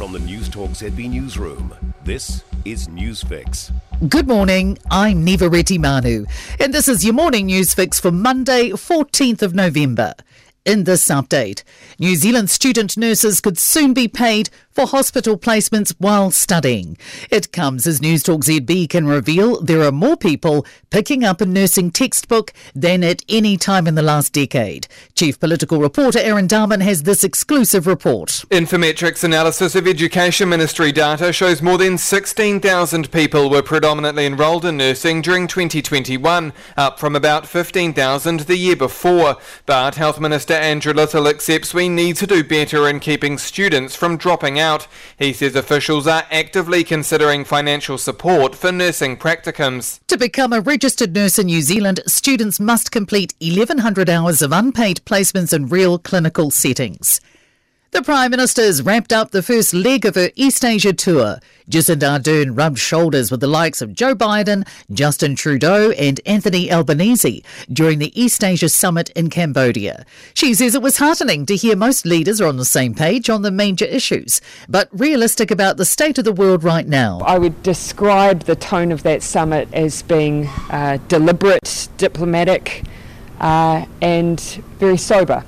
From the Newstalk ZB Newsroom, this is Newsfix. Good morning, I'm Neva Reti Manu, and this is your morning Newsfix for Monday, 14th of November. In this update, New Zealand student nurses could soon be paid for hospital placements while studying. It comes as Newstalk ZB can reveal there are more people picking up a nursing textbook than at any time in the last decade. Chief Political Reporter Aaron Darman has this exclusive report. Infometrics analysis of Education Ministry data shows more than 16,000 people were predominantly enrolled in nursing during 2021, up from about 15,000 the year before. But Health Minister Andrew Little accepts we need to do better in keeping students from dropping out. He says officials are actively considering financial support for nursing practicums. To become a registered nurse in New Zealand, students must complete 1,100 hours of unpaid placements in real clinical settings. The Prime Minister has wrapped up the first leg of her East Asia tour. Jacinda Ardern rubbed shoulders with the likes of Joe Biden, Justin Trudeau, and Anthony Albanese during the East Asia Summit in Cambodia. She says it was heartening to hear most leaders are on the same page on the major issues, but realistic about the state of the world right now. I would describe the tone of that summit as being uh, deliberate, diplomatic, uh, and very sober.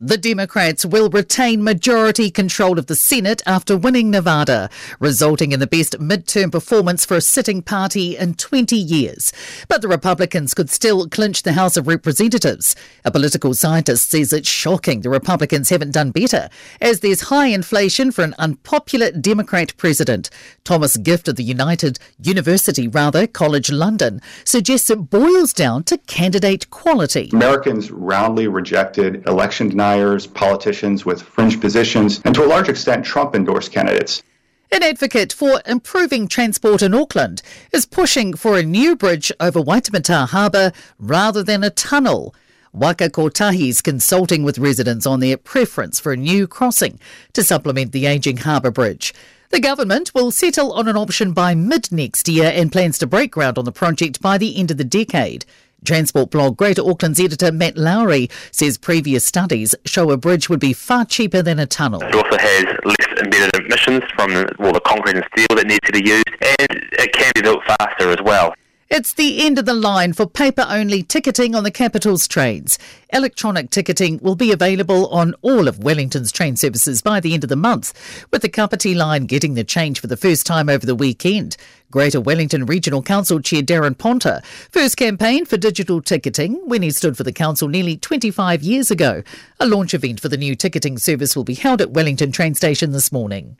The Democrats will retain majority control of the Senate after winning Nevada, resulting in the best midterm performance for a sitting party in 20 years. But the Republicans could still clinch the House of Representatives. A political scientist says it's shocking the Republicans haven't done better, as there's high inflation for an unpopular Democrat president. Thomas Gift of the United University, rather, College London, suggests it boils down to candidate quality. Americans roundly rejected election denial deniers, politicians with fringe positions, and to a large extent, Trump endorsed candidates. An advocate for improving transport in Auckland is pushing for a new bridge over Waitemata Harbour rather than a tunnel. Waka Kotahi is consulting with residents on their preference for a new crossing to supplement the ageing harbour bridge. The government will settle on an option by mid next year and plans to break ground on the project by the end of the decade. Transport blog Greater Auckland's editor Matt Lowrie says previous studies show a bridge would be far cheaper than a tunnel. It also has less embedded emissions from well, the concrete and steel that needs to be used, and it can be built faster as well. It's the end of the line for paper only ticketing on the capital's trains. Electronic ticketing will be available on all of Wellington's train services by the end of the month, with the Kapiti line getting the change for the first time over the weekend. Greater Wellington Regional Council Chair Daran Ponter first campaigned for digital ticketing when he stood for the council nearly 25 years ago. A launch event for the new ticketing service will be held at Wellington train station this morning.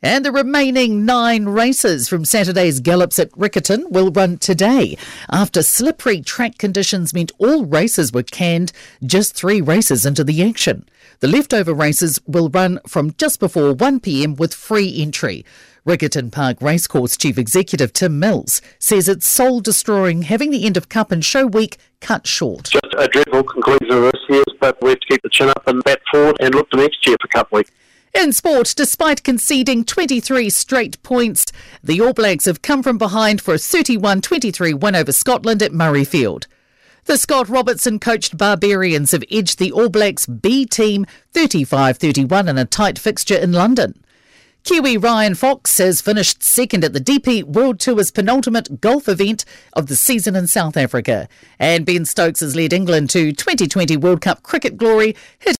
And the remaining nine races from Saturday's Gallops at Riccarton will run today. After slippery track conditions meant all races were canned just three races into the action. The leftover races will run from just before 1pm with free entry. Riccarton Park Racecourse Chief Executive Tim Mills says it's soul destroying having the end of Cup and Show Week cut short. Just a dreadful conclusion of this year, but we have to keep the chin up and bat forward and look to next year for Cup Week. In sport, despite conceding 23 straight points, the All Blacks have come from behind for a 31 23 win over Scotland at Murrayfield. The Scott Robertson coached Barbarians have edged the All Blacks B team 35 31 in a tight fixture in London. Kiwi Ryan Fox has finished second at the DP World Tour's penultimate golf event of the season in South Africa. And Ben Stokes has led England to 2020 World Cup cricket glory,